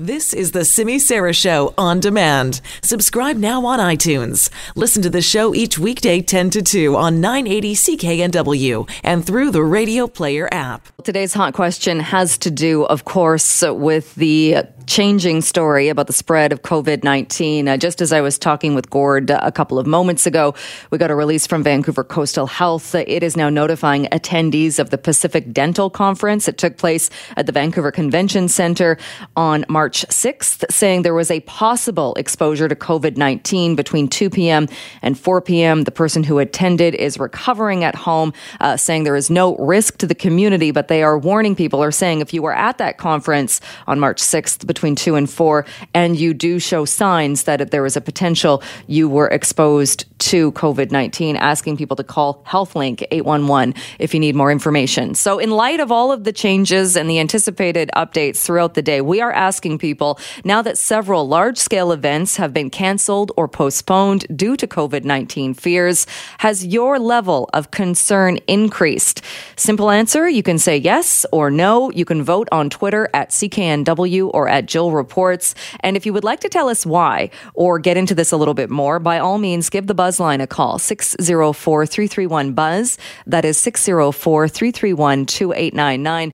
This is the Simi Sara Show on demand. Subscribe now on iTunes. Listen to the show each weekday 10 to 2 on 980 CKNW and through the Radio Player app. Today's hot question has to do, of course, with the changing story about the spread of COVID 19. Uh, just as I was talking with Gord a couple of moments ago, we got a release from Vancouver Coastal Health. It is now notifying attendees of the Pacific Dental Conference. It took place at the Vancouver Convention Center on March 6th, saying there was a possible exposure to COVID 19 between 2 p.m. and 4 p.m. The person who attended is recovering at home, uh, saying there is no risk to the community, but they are warning people, are saying if you were at that conference on March 6th between two and four, and you do show signs that there was a potential you were exposed to COVID 19, asking people to call HealthLink 811 if you need more information. So, in light of all of the changes and the anticipated updates throughout the day, we are asking people now that several large scale events have been canceled or postponed due to COVID 19 fears, has your level of concern increased? Simple answer you can say yes or no. You can vote on Twitter at CKNW or at Jill Reports. And if you would like to tell us why or get into this a little bit more, by all means, give the Buzz line a call 604 331 Buzz. That is 604 331 2899.